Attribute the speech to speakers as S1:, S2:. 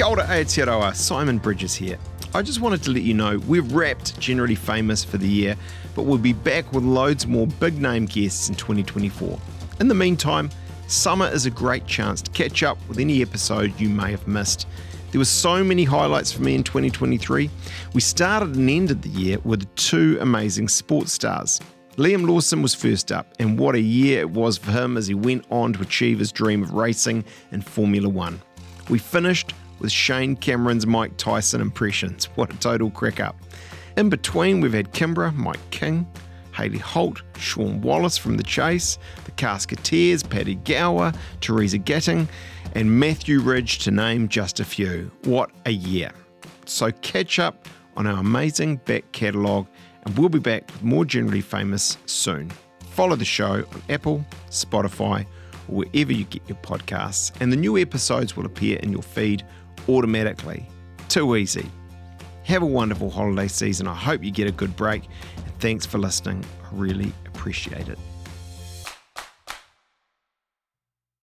S1: Kia ora Aotearoa, Simon Bridges here. I just wanted to let you know we've wrapped Generally Famous for the year, but we'll be back with loads more big name guests in 2024. In the meantime, summer is a great chance to catch up with any episode you may have missed. There were so many highlights for me in 2023. We started and ended the year with two amazing sports stars. Liam Lawson was first up, and what a year it was for him as he went on to achieve his dream of racing in Formula One. We finished with Shane Cameron's Mike Tyson impressions. What a total crack up. In between, we've had Kimbra, Mike King, Hayley Holt, Shaun Wallace from The Chase, the Casketeers, Paddy Gower, Teresa Gattung, and Matthew Ridge, to name just a few. What a year. So catch up on our amazing back catalogue, and we'll be back with more generally famous soon. Follow the show on Apple, Spotify, or wherever you get your podcasts, and the new episodes will appear in your feed automatically. Too easy. Have a wonderful holiday season. I hope you get a good break. And thanks for listening. I really appreciate it.